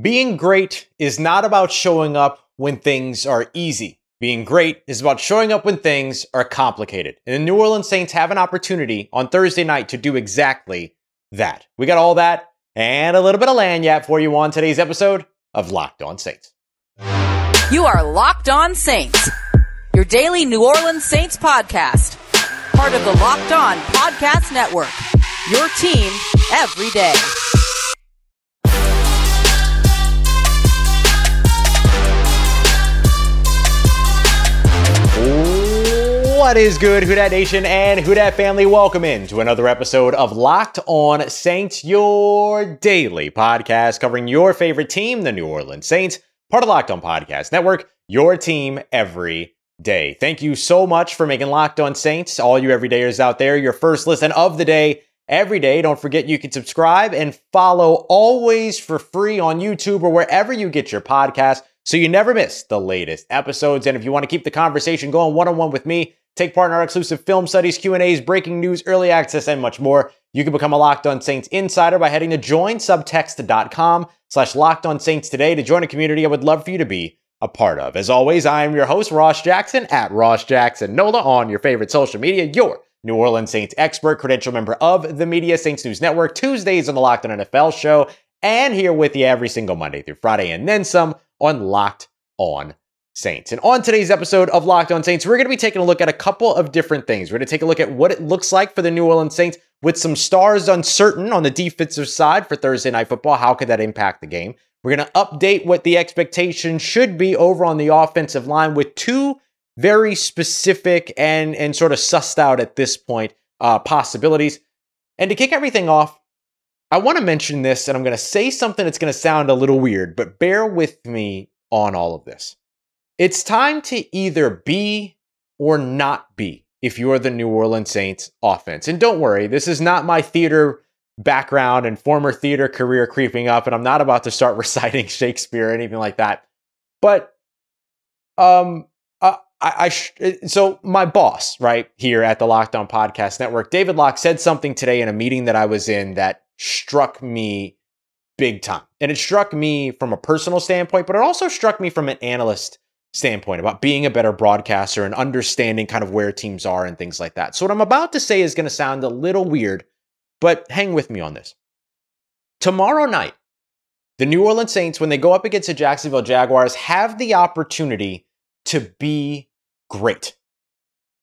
Being great is not about showing up when things are easy. Being great is about showing up when things are complicated. And the New Orleans Saints have an opportunity on Thursday night to do exactly that. We got all that and a little bit of lagniappe for you on today's episode of Locked On Saints. You are Locked On Saints, your daily New Orleans Saints podcast, part of the Locked On Podcast Network. Your team every day. What is good, Who Dat Nation and Who Dat family? Welcome in to another episode of Locked On Saints, your daily podcast covering your favorite team, the New Orleans Saints, part of Locked On Podcast Network, your team every day. Thank you so much for making Locked On Saints, all you everydayers out there, your first listen of the day every day. Don't forget you can subscribe and follow always for free on YouTube or wherever you get your podcast so you never miss the latest episodes. And if you want to keep the conversation going one-on-one with me, take part in our exclusive film studies, Q&As, breaking news, early access, and much more, you can become a Locked On Saints insider by heading to joinsubtext.com slash Locked On Saints today to join a community I would love for you to be a part of. As always, I am your host, Ross Jackson, at Ross Jackson Nola on your favorite social media, your New Orleans Saints expert, credential member of the Media Saints News Network, Tuesdays on the Locked On NFL show, and here with you every single Monday through Friday, and then some on Locked On Saints. And on today's episode of Locked On Saints, we're going to be taking a look at a couple of different things. We're going to take a look at what it looks like for the New Orleans Saints with some stars uncertain on the defensive side for Thursday Night Football. How could that impact the game? We're going to update what the expectation should be over on the offensive line with two very specific and, and sort of sussed out at this point uh, possibilities. And to kick everything off, I want to mention this, and I'm going to say something that's going to sound a little weird, but bear with me on all of this. It's time to either be or not be if you're the New Orleans Saints offense. And don't worry, this is not my theater background and former theater career creeping up, and I'm not about to start reciting Shakespeare or anything like that. But um, uh, I, I sh- so my boss right here at the Locked On Podcast Network, David Locke, said something today in a meeting that I was in that struck me big time. And it struck me from a personal standpoint, but it also struck me from an analyst standpoint about being a better broadcaster and understanding kind of where teams are and things like that. So, what I'm about to say is going to sound a little weird, but hang with me on this. Tomorrow night, the New Orleans Saints, when they go up against the Jacksonville Jaguars, have the opportunity to be great.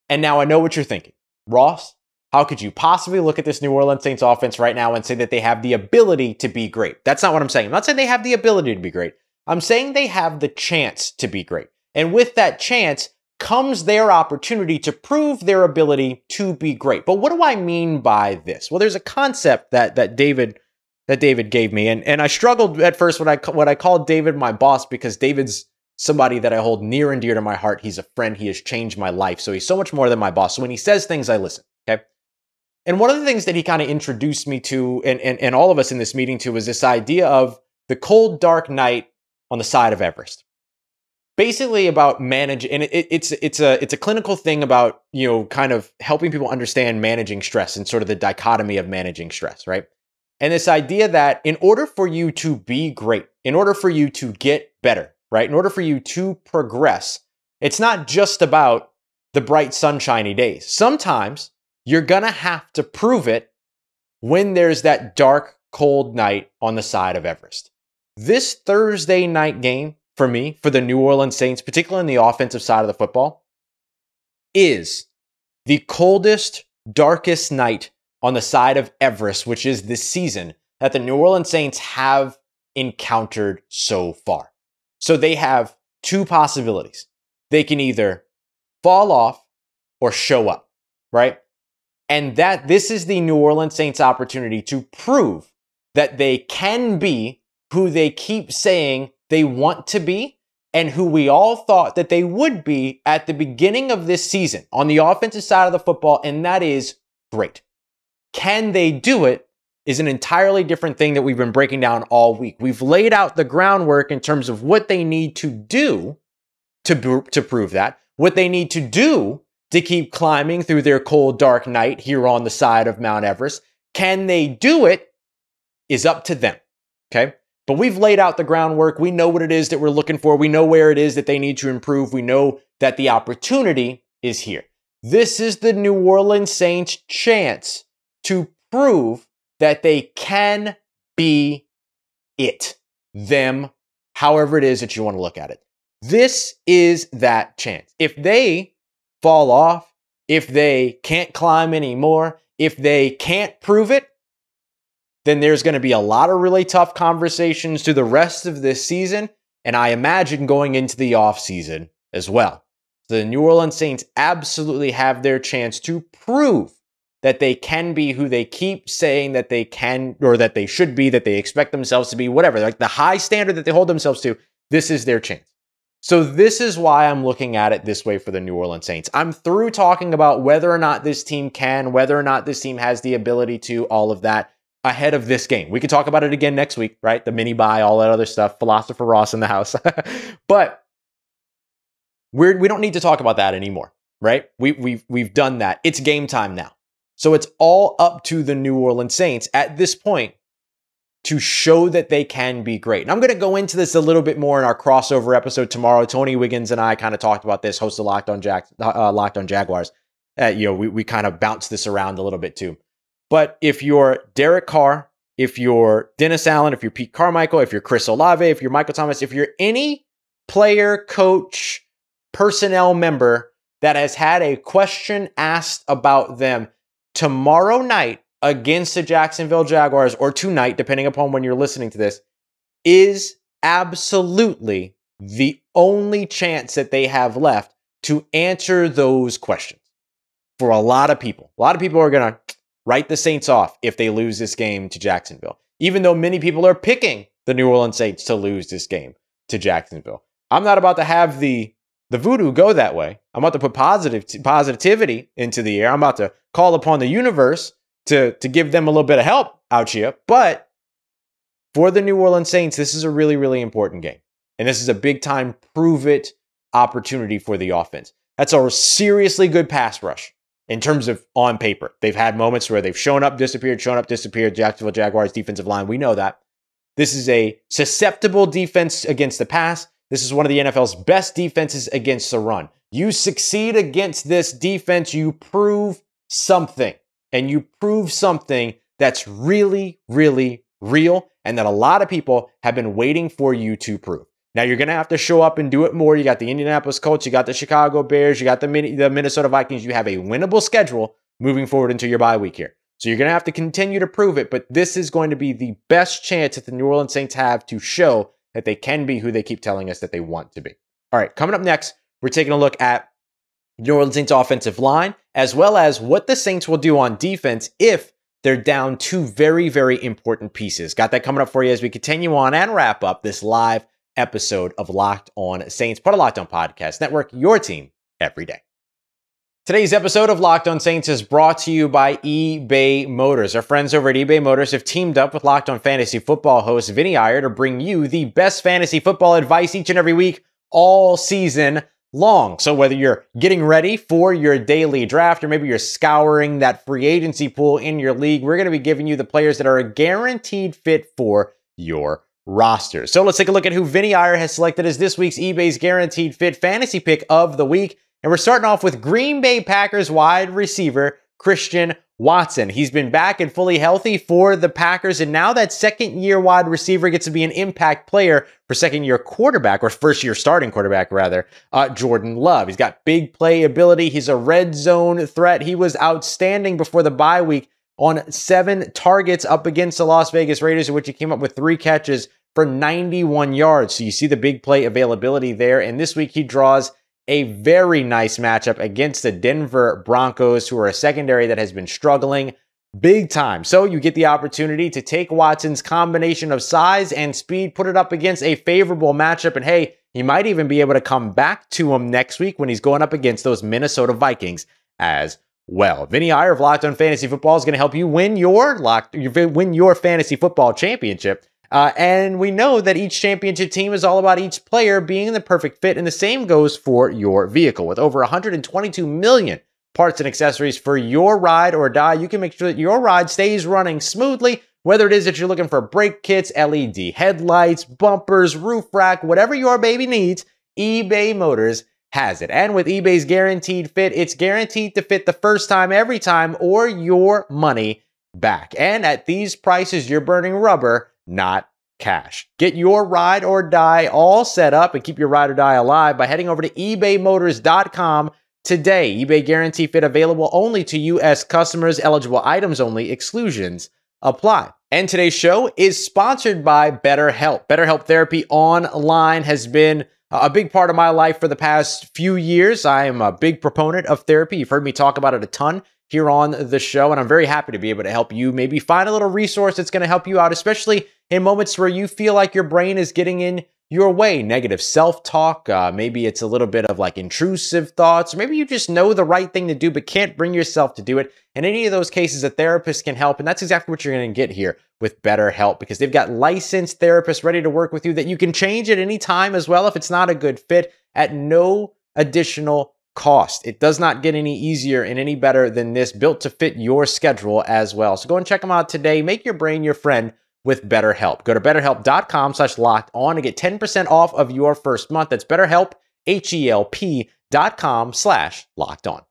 And now I know what you're thinking. Ross, how could you possibly look at this New Orleans Saints offense right now and say that they have the ability to be great? That's not what I'm saying. I'm not saying they have the ability to be great. I'm saying they have the chance to be great. And with that chance comes their opportunity to prove their ability to be great. But what do I mean by this? Well, there's a concept that that David that David gave me, and and I struggled at first when I when I called David my boss because David's somebody that I hold near and dear to my heart. He's a friend. He has changed my life. So he's so much more than my boss. So when he says things, I listen. Okay. And one of the things that he kind of introduced me to, and, and, and all of us in this meeting to, was this idea of the cold, dark night on the side of Everest. Basically, about managing, and it, it's it's a it's a clinical thing about you know kind of helping people understand managing stress and sort of the dichotomy of managing stress, right? And this idea that in order for you to be great, in order for you to get better, right, in order for you to progress, it's not just about the bright sunshiny days. Sometimes you're going to have to prove it when there's that dark, cold night on the side of Everest. This Thursday night game for me, for the New Orleans Saints, particularly on the offensive side of the football, is the coldest, darkest night on the side of Everest, which is this season that the New Orleans Saints have encountered so far. So they have two possibilities. They can either fall off or show up, right? And that this is the New Orleans Saints opportunity to prove that they can be who they keep saying they want to be and who we all thought that they would be at the beginning of this season on the offensive side of the football. And that is great. Can they do it? Is an entirely different thing that we've been breaking down all week. We've laid out the groundwork in terms of what they need to do to, to prove that, what they need to do to keep climbing through their cold, dark night here on the side of Mount Everest. Can they do it? Is up to them. Okay. But we've laid out the groundwork. We know what it is that we're looking for. We know where it is that they need to improve. We know that the opportunity is here. This is the New Orleans Saints' chance to prove that they can be it, them, however it is that you want to look at it. This is that chance. If they fall off, if they can't climb anymore, if they can't prove it, then there's going to be a lot of really tough conversations through the rest of this season. And I imagine going into the offseason as well. The New Orleans Saints absolutely have their chance to prove that they can be who they keep saying that they can or that they should be, that they expect themselves to be, whatever. Like the high standard that they hold themselves to, this is their chance. So, this is why I'm looking at it this way for the New Orleans Saints. I'm through talking about whether or not this team can, whether or not this team has the ability to, all of that ahead of this game. We can talk about it again next week, right? The mini bye, all that other stuff. Philosopher Ross in the house. but we're, we don't need to talk about that anymore, right? We, we've, we've done that. It's game time now. So it's all up to the New Orleans Saints at this point to show that they can be great. And I'm going to go into this a little bit more in our crossover episode tomorrow. Tony Wiggins and I kind of talked about this, host of Locked on, Jack, uh, Locked on Jaguars. Uh, you know, we, we kind of bounced this around a little bit too. But if you're Derek Carr, if you're Dennis Allen, if you're Pete Carmichael, if you're Chris Olave, if you're Michael Thomas, if you're any player, coach, personnel member that has had a question asked about them tomorrow night against the Jacksonville Jaguars, or tonight, depending upon when you're listening to this, is absolutely the only chance that they have left to answer those questions for a lot of people. A lot of people are going to write the Saints off if they lose this game to Jacksonville, even though many people are picking the New Orleans Saints to lose this game to Jacksonville. I'm not about to have the the voodoo go that way. I'm about to put positive positivity into the air. I'm about to call upon the universe to to give them a little bit of help out here. But for the New Orleans Saints, this is a really really important game, and this is a big time prove it opportunity for the offense. That's a seriously good pass rush in terms of on paper. They've had moments where they've shown up, disappeared, shown up, disappeared. Jacksonville Jaguars defensive line, we know that. This is a susceptible defense against the pass. This is one of the NFL's best defenses against the run. You succeed against this defense, you prove something. And you prove something that's really, really real and that a lot of people have been waiting for you to prove. Now you're going to have to show up and do it more. You got the Indianapolis Colts, you got the Chicago Bears, you got the, the Minnesota Vikings. You have a winnable schedule moving forward into your bye week here. So you're going to have to continue to prove it, but this is going to be the best chance that the New Orleans Saints have to show that they can be who they keep telling us that they want to be. All right, coming up next, we're taking a look at New Orleans offensive line, as well as what the Saints will do on defense if they're down two very, very important pieces. Got that coming up for you as we continue on and wrap up this live episode of Locked On Saints, part of Locked On Podcast Network, your team every day. Today's episode of Locked On Saints is brought to you by eBay Motors. Our friends over at eBay Motors have teamed up with Locked On Fantasy Football host Vinnie Iyer to bring you the best fantasy football advice each and every week, all season long. So whether you're getting ready for your daily draft or maybe you're scouring that free agency pool in your league, we're going to be giving you the players that are a guaranteed fit for your roster. So let's take a look at who Vinnie Iyer has selected as this week's eBay's guaranteed fit fantasy pick of the week. And we're starting off with Green Bay Packers wide receiver Christian Watson. He's been back and fully healthy for the Packers, and now that second year wide receiver gets to be an impact player for second year quarterback, or first year starting quarterback, rather, uh, Jordan Love. He's got big play ability. He's a red zone threat. He was outstanding before the bye week on seven targets up against the Las Vegas Raiders, in which he came up with three catches for 91 yards. So you see the big play availability there. And this week he draws a very nice matchup against the Denver Broncos, who are a secondary that has been struggling big time. So you get the opportunity to take Watson's combination of size and speed, put it up against a favorable matchup. And hey, he might even be able to come back to him next week when he's going up against those Minnesota Vikings as well. Vinnie Iyer of Locked On Fantasy Football is going to help you win your locked, win your fantasy football championship. Uh, and we know that each championship team is all about each player being the perfect fit, and the same goes for your vehicle. With over 122 million parts and accessories for your ride or die, you can make sure that your ride stays running smoothly Whether it is that you're looking for brake kits, LED headlights, bumpers, roof rack, whatever your baby needs, eBay Motors has it. And with eBay's guaranteed fit, it's guaranteed to fit the first time, every time, or your money back. And at these prices, you're burning rubber, not cash. Get your ride or die all set up and keep your ride or die alive by heading over to ebaymotors.com today. eBay guarantee fit available only to U.S. customers, eligible items only, exclusions apply. And today's show is sponsored by BetterHelp. BetterHelp Therapy Online has been a big part of my life for the past few years. I am a big proponent of therapy. You've heard me talk about it a ton here on the show, and I'm very happy to be able to help you maybe find a little resource that's going to help you out, especially in moments where you feel like your brain is getting in your way. Negative self talk, uh, maybe it's a little bit of like intrusive thoughts, or maybe you just know the right thing to do but can't bring yourself to do it. In any of those cases, a therapist can help, and that's exactly what you're going to get here with BetterHelp because they've got licensed therapists ready to work with you that you can change at any time as well if it's not a good fit at no additional cost. It does not get any easier and any better than this, built to fit your schedule as well. So go and check them out today. Make your brain your friend with BetterHelp. Go to betterhelp.com slash locked on to get 10% off of your first month. That's betterhelp, H-E-L-P dot com slash locked on.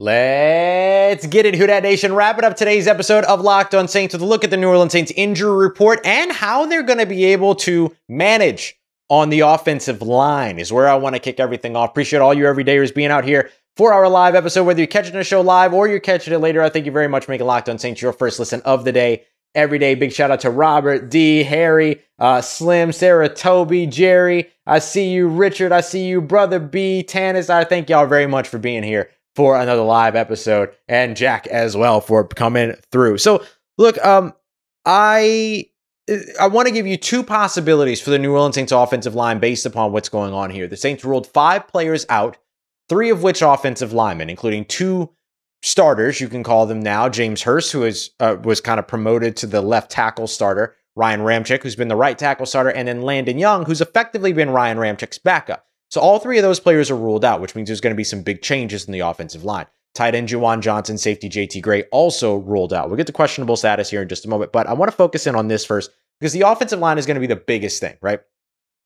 Let's get it, Who Dat Nation. Wrap it up today's episode of Locked On Saints with a look at the New Orleans Saints injury report and how they're going to be able to manage on the offensive line is where I want to kick everything off. Appreciate all you everydayers being out here for our live episode, whether you're catching the show live or you're catching it later. I thank you very much for making Locked On Saints your first listen of the day every day. Big shout out to Robert, D, Harry, uh, Slim, Sarah, Toby, Jerry. I see you, Richard. I see you, Brother B, Tanis. I thank y'all very much for being here for another live episode, and Jack as well for coming through. So, look, um, I I want to give you two possibilities for the New Orleans Saints offensive line based upon what's going on here. The Saints ruled five players out, three of which offensive linemen, including two starters, you can call them now. James Hurst, who is uh, was kind of promoted to the left tackle starter. Ryan Ramczyk, who's been the right tackle starter, and then Landon Young, who's effectively been Ryan Ramczyk's backup. So all three of those players are ruled out, which means there's going to be some big changes in the offensive line. Tight end Juwan Johnson, safety JT Gray also ruled out. We'll get to questionable status here in just a moment, but I want to focus in on this first because the offensive line is going to be the biggest thing, right?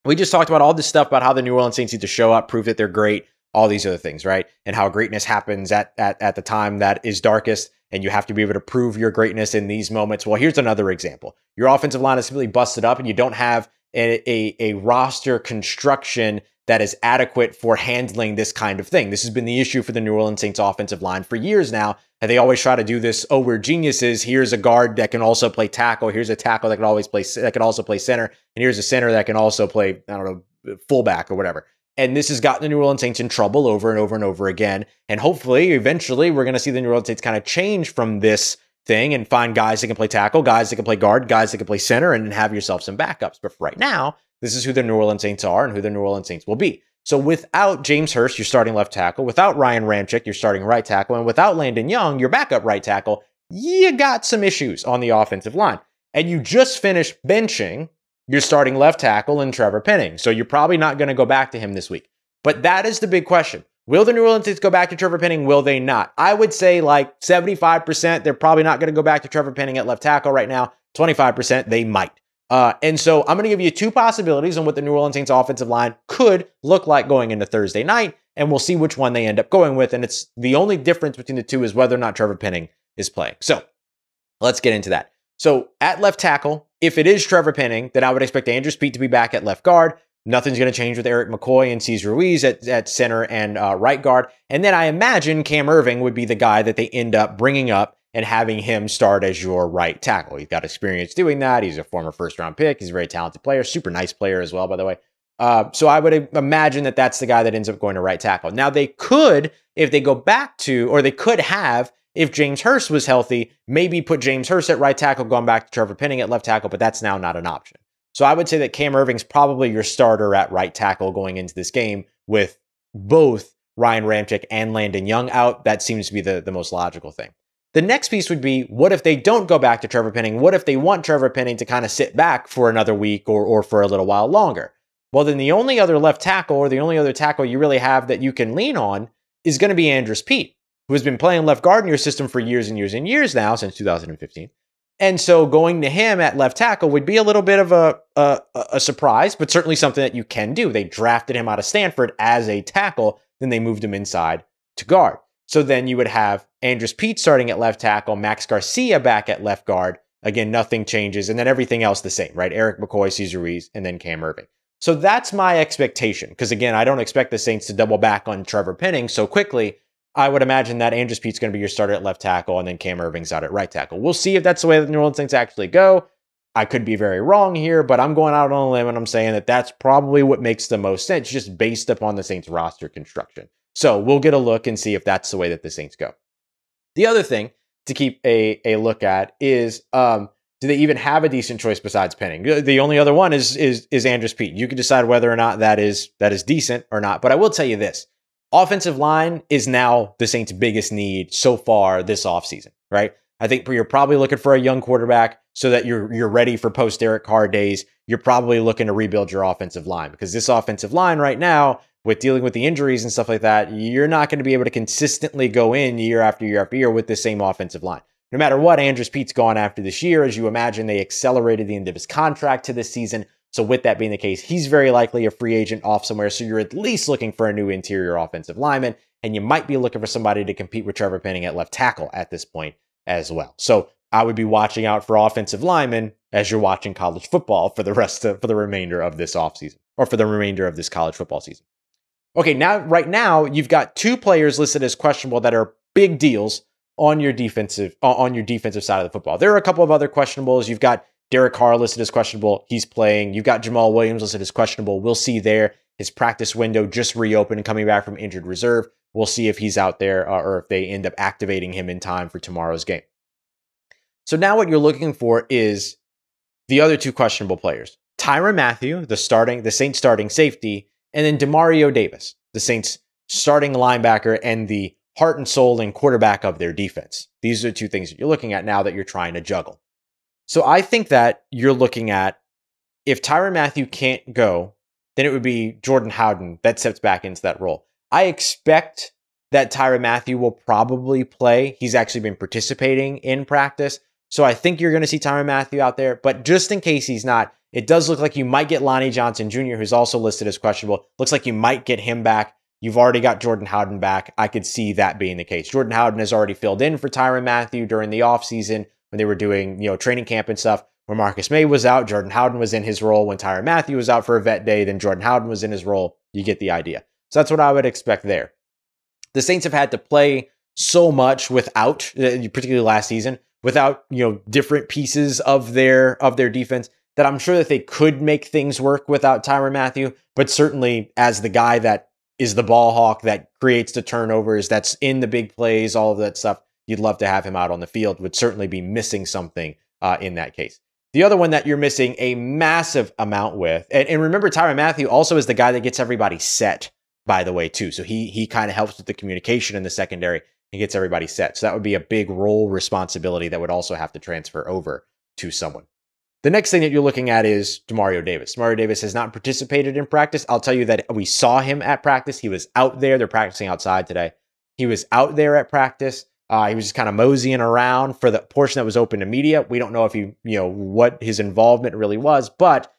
We just talked about all this stuff about how the New Orleans Saints need to show up, prove that they're great, all these other things, right? And how greatness happens at at at the time that is darkest, and you have to be able to prove your greatness in these moments. Well, here's another example: your offensive line is simply busted up, and you don't have a, a, a roster construction that is adequate for handling this kind of thing. This has been the issue for the New Orleans Saints offensive line for years now. And they always try to do this, oh, we're geniuses. Here's a guard that can also play tackle. Here's a tackle that can always play that can also play center. And here's a center that can also play, I don't know, fullback or whatever. And this has gotten the New Orleans Saints in trouble over and over and over again. And hopefully, eventually, we're going to see the New Orleans Saints kind of change from this thing and find guys that can play tackle, guys that can play guard, guys that can play center, and have yourself some backups. But for right now, this is who the New Orleans Saints are and who the New Orleans Saints will be. So without James Hurst, you're starting left tackle. Without Ryan Ramczyk, you're starting right tackle. And without Landon Young, your backup right tackle, you got some issues on the offensive line. And you just finished benching your starting left tackle and Trevor Penning. So you're probably not going to go back to him this week. But that is the big question. Will the New Orleans Saints go back to Trevor Penning? Will they not? I would say like 75%, they're probably not going to go back to Trevor Penning at left tackle right now. 25%, they might. Uh, and so I'm going to give you two possibilities on what the New Orleans Saints offensive line could look like going into Thursday night, and we'll see which one they end up going with. And it's the only difference between the two is whether or not Trevor Penning is playing. So let's get into that. So at left tackle, if it is Trevor Penning, then I would expect Andrus Peat to be back at left guard. Nothing's going to change with Erik McCoy and Cesar Ruiz at, at center and uh, right guard. And then I imagine Cam Erving would be the guy that they end up bringing up and having him start as your right tackle. He's got experience doing that. He's a former first round pick. He's a very talented player, super nice player as well, by the way. Uh, so I would imagine that that's the guy that ends up going to right tackle. Now they could, if they go back to, or they could have, if James Hurst was healthy, maybe put James Hurst at right tackle, going back to Trevor Penning at left tackle, but that's now not an option. So I would say that Cam Erving's probably your starter at right tackle going into this game with both Ryan Ramczyk and Landon Young out. That seems to be the, the most logical thing. The next piece would be what if they don't go back to Trevor Penning? What if they want Trevor Penning to kind of sit back for another week or, or for a little while longer? Well, then the only other left tackle or the only other tackle you really have that you can lean on is going to be Andrus Peat, who has been playing left guard in your system for years and years and years now, since 2015. And so going to him at left tackle would be a little bit of a, a, a surprise, but certainly something that you can do. They drafted him out of Stanford as a tackle, then they moved him inside to guard. So then you would have Andrus Peat starting at left tackle, Max Garcia back at left guard. Again, nothing changes, and then everything else the same, right? Erik McCoy, Cesar Ruiz, and then Cam Erving. So that's my expectation. Because again, I don't expect the Saints to double back on Trevor Penning so quickly. I would imagine that Andrus Peat's going to be your starter at left tackle, and then Cam Erving's out at right tackle. We'll see if that's the way that the New Orleans Saints actually go. I could be very wrong here, but I'm going out on a limb and I'm saying that that's probably what makes the most sense, just based upon the Saints roster construction. So we'll get a look and see if that's the way that the Saints go. The other thing to keep a, a look at is um, do they even have a decent choice besides Penning? The only other one is is is Andrus Peat. You can decide whether or not that is that is decent or not. But I will tell you this: offensive line is now the Saints' biggest need so far this offseason, right? I think you're probably looking for a young quarterback so that you're you're ready for post Derek Carr days. You're probably looking to rebuild your offensive line because this offensive line right now, with dealing with the injuries and stuff like that, you're not going to be able to consistently go in year after year after year with the same offensive line. No matter what, Andrus Peat's gone after this year. As you imagine, they accelerated the end of his contract to this season. So, with that being the case, he's very likely a free agent off somewhere. So, you're at least looking for a new interior offensive lineman, and you might be looking for somebody to compete with Trevor Penning at left tackle at this point as well. So, I would be watching out for offensive linemen as you're watching college football for the rest of for the remainder of this offseason or for the remainder of this college football season. Okay, now right now you've got two players listed as questionable that are big deals on your defensive on your defensive side of the football. There are a couple of other questionables. You've got Derek Carr listed as questionable. He's playing. You've got Jamaal Williams listed as questionable. We'll see there. His practice window just reopened, coming back from injured reserve. We'll see if he's out there uh, or if they end up activating him in time for tomorrow's game. So now what you're looking for is the other two questionable players. Tyrann Mathieu, the starting, the Saints starting safety, and then Demario Davis, the Saints starting linebacker and the heart and soul and quarterback of their defense. These are the two things that you're looking at now that you're trying to juggle. So I think that you're looking at if Tyrann Mathieu can't go, then it would be Jordan Howden that steps back into that role. I expect that Tyrann Mathieu will probably play. He's actually been participating in practice. So I think you're going to see Tyrann Mathieu out there. But just in case he's not, it does look like you might get Lonnie Johnson Jr., who's also listed as questionable. Looks like you might get him back. You've already got Jordan Howden back. I could see that being the case. Jordan Howden has already filled in for Tyrann Mathieu during the offseason when they were doing, you know, training camp and stuff. where Marcus Maye was out, Jordan Howden was in his role. When Tyrann Mathieu was out for a vet day, then Jordan Howden was in his role. You get the idea. So that's what I would expect there. The Saints have had to play so much without, uh, particularly last season, without you know different pieces of their of their defense that I'm sure that they could make things work without Tyrann Mathieu, But certainly, as the guy that is the ball hawk that creates the turnovers, that's in the big plays, all of that stuff you'd love to have him out on the field, would certainly be missing something uh, in that case. The other one that you're missing a massive amount with, and, and remember, Tyrann Mathieu also is the guy that gets everybody set, by the way, too. So he he kind of helps with the communication in the secondary and gets everybody set. So that would be a big role responsibility that would also have to transfer over to someone. The next thing that you're looking at is Demario Davis. Demario Davis has not participated in practice. I'll tell you that we saw him at practice. He was out there. They're practicing outside today. He was out there at practice. Uh, he was just kind of moseying around for the portion that was open to media. We don't know if he, you know, what his involvement really was, but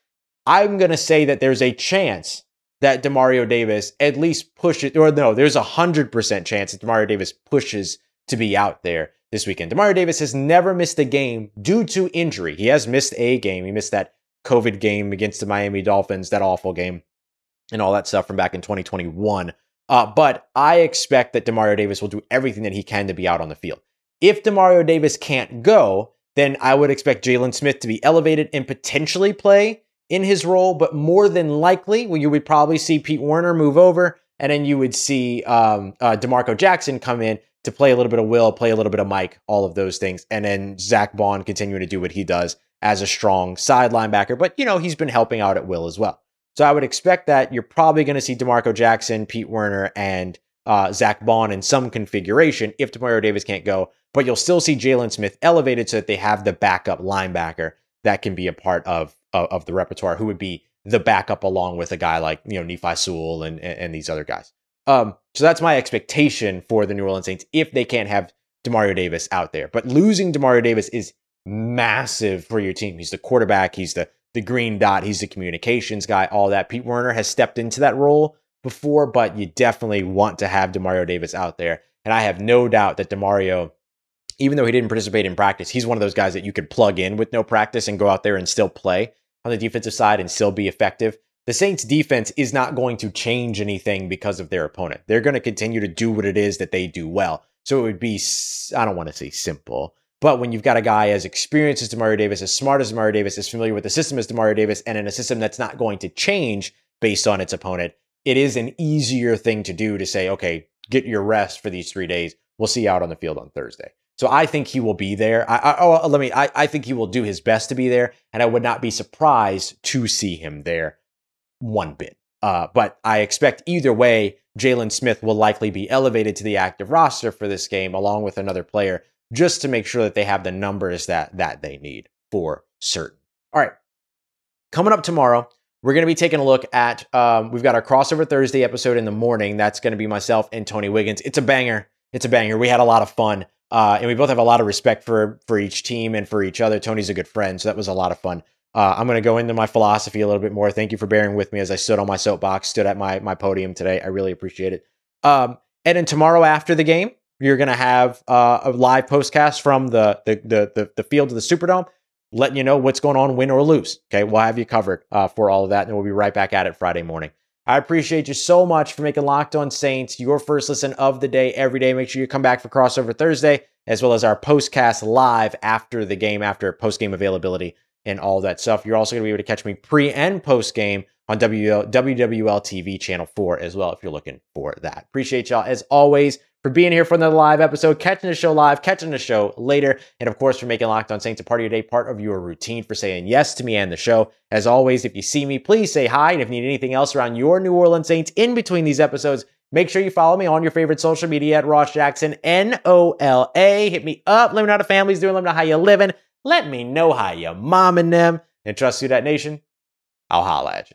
I'm going to say that there's a chance that Demario Davis at least pushes, or no, there's a hundred percent chance that Demario Davis pushes to be out there this weekend. Demario Davis has never missed a game due to injury. He has missed a game. He missed that COVID game against the Miami Dolphins, that awful game, and all that stuff from back in 2021. Uh, but I expect that Demario Davis will do everything that he can to be out on the field. If Demario Davis can't go, then I would expect Jaylon Smith to be elevated and potentially play in his role. But more than likely, well, you would probably see Pete Werner move over, and then you would see um, uh, D'Marco Jackson come in to play a little bit of Will, play a little bit of Mike, all of those things, and then Zack Baun continuing to do what he does as a strong side linebacker. But you know he's been helping out at Will as well. So I would expect that you're probably going to see D'Marco Jackson, Pete Werner, and uh, Zack Baun in some configuration if Demario Davis can't go. But you'll still see Jaylon Smith elevated so that they have the backup linebacker that can be a part of, of, of the repertoire, who would be the backup along with a guy like you know Nephi Sewell and, and, and these other guys. Um, so that's my expectation for the New Orleans Saints if they can't have Demario Davis out there. But losing Demario Davis is massive for your team. He's the quarterback, he's the the green dot, he's the communications guy, all that. Pete Werner has stepped into that role before, but you definitely want to have Demario Davis out there. And I have no doubt that Demario, even though he didn't participate in practice, he's one of those guys that you could plug in with no practice and go out there and still play on the defensive side and still be effective. The Saints defense is not going to change anything because of their opponent. They're going to continue to do what it is that they do well. So it would be, I don't want to say simple, but when you've got a guy as experienced as Demario Davis, as smart as Demario Davis, as familiar with the system as Demario Davis, and in a system that's not going to change based on its opponent, it is an easier thing to do to say, okay, get your rest for these three days. We'll see you out on the field on Thursday. So I think he will be there. I, I oh, let me. I, I think he will do his best to be there, and I would not be surprised to see him there one bit. Uh, but I expect either way, Jaylon Smith will likely be elevated to the active roster for this game, along with another player just to make sure that they have the numbers that that they need for certain. All right, coming up tomorrow, we're going to be taking a look at. Um, we've got our crossover Thursday episode in the morning. That's going to be myself and Tony Wiggins. It's a banger. It's a banger. We had a lot of fun, uh, and we both have a lot of respect for for each team and for each other. Tony's a good friend, so that was a lot of fun. Uh, I'm going to go into my philosophy a little bit more. Thank you for bearing with me as I stood on my soapbox, stood at my my podium today. I really appreciate it. Um, and then tomorrow after the game, you're going to have uh, a live postcast from the, the, the the the field of the Superdome, letting you know what's going on, win or lose. Okay, we'll have you covered uh, for all of that, and we'll be right back at it Friday morning. I appreciate you so much for making Locked On Saints your first listen of the day every day. Make sure you come back for crossover Thursday, as well as our postcast live after the game, after post game availability and all that stuff. You're also going to be able to catch me pre and post game on WWL TV channel 4 as well if you're looking for that. Appreciate y'all as always for being here for another live episode, catching the show live, catching the show later, and of course for making Locked On Saints a part of your day, part of your routine, for saying yes to me and the show. As always, if you see me, please say hi. And if you need anything else around your New Orleans Saints in between these episodes, make sure you follow me on your favorite social media at Ross Jackson, N O L A. Hit me up. Let me know how the family's doing. Let me know how you're living. Let me know how you momming them. And trust you, that nation. I'll holla at you.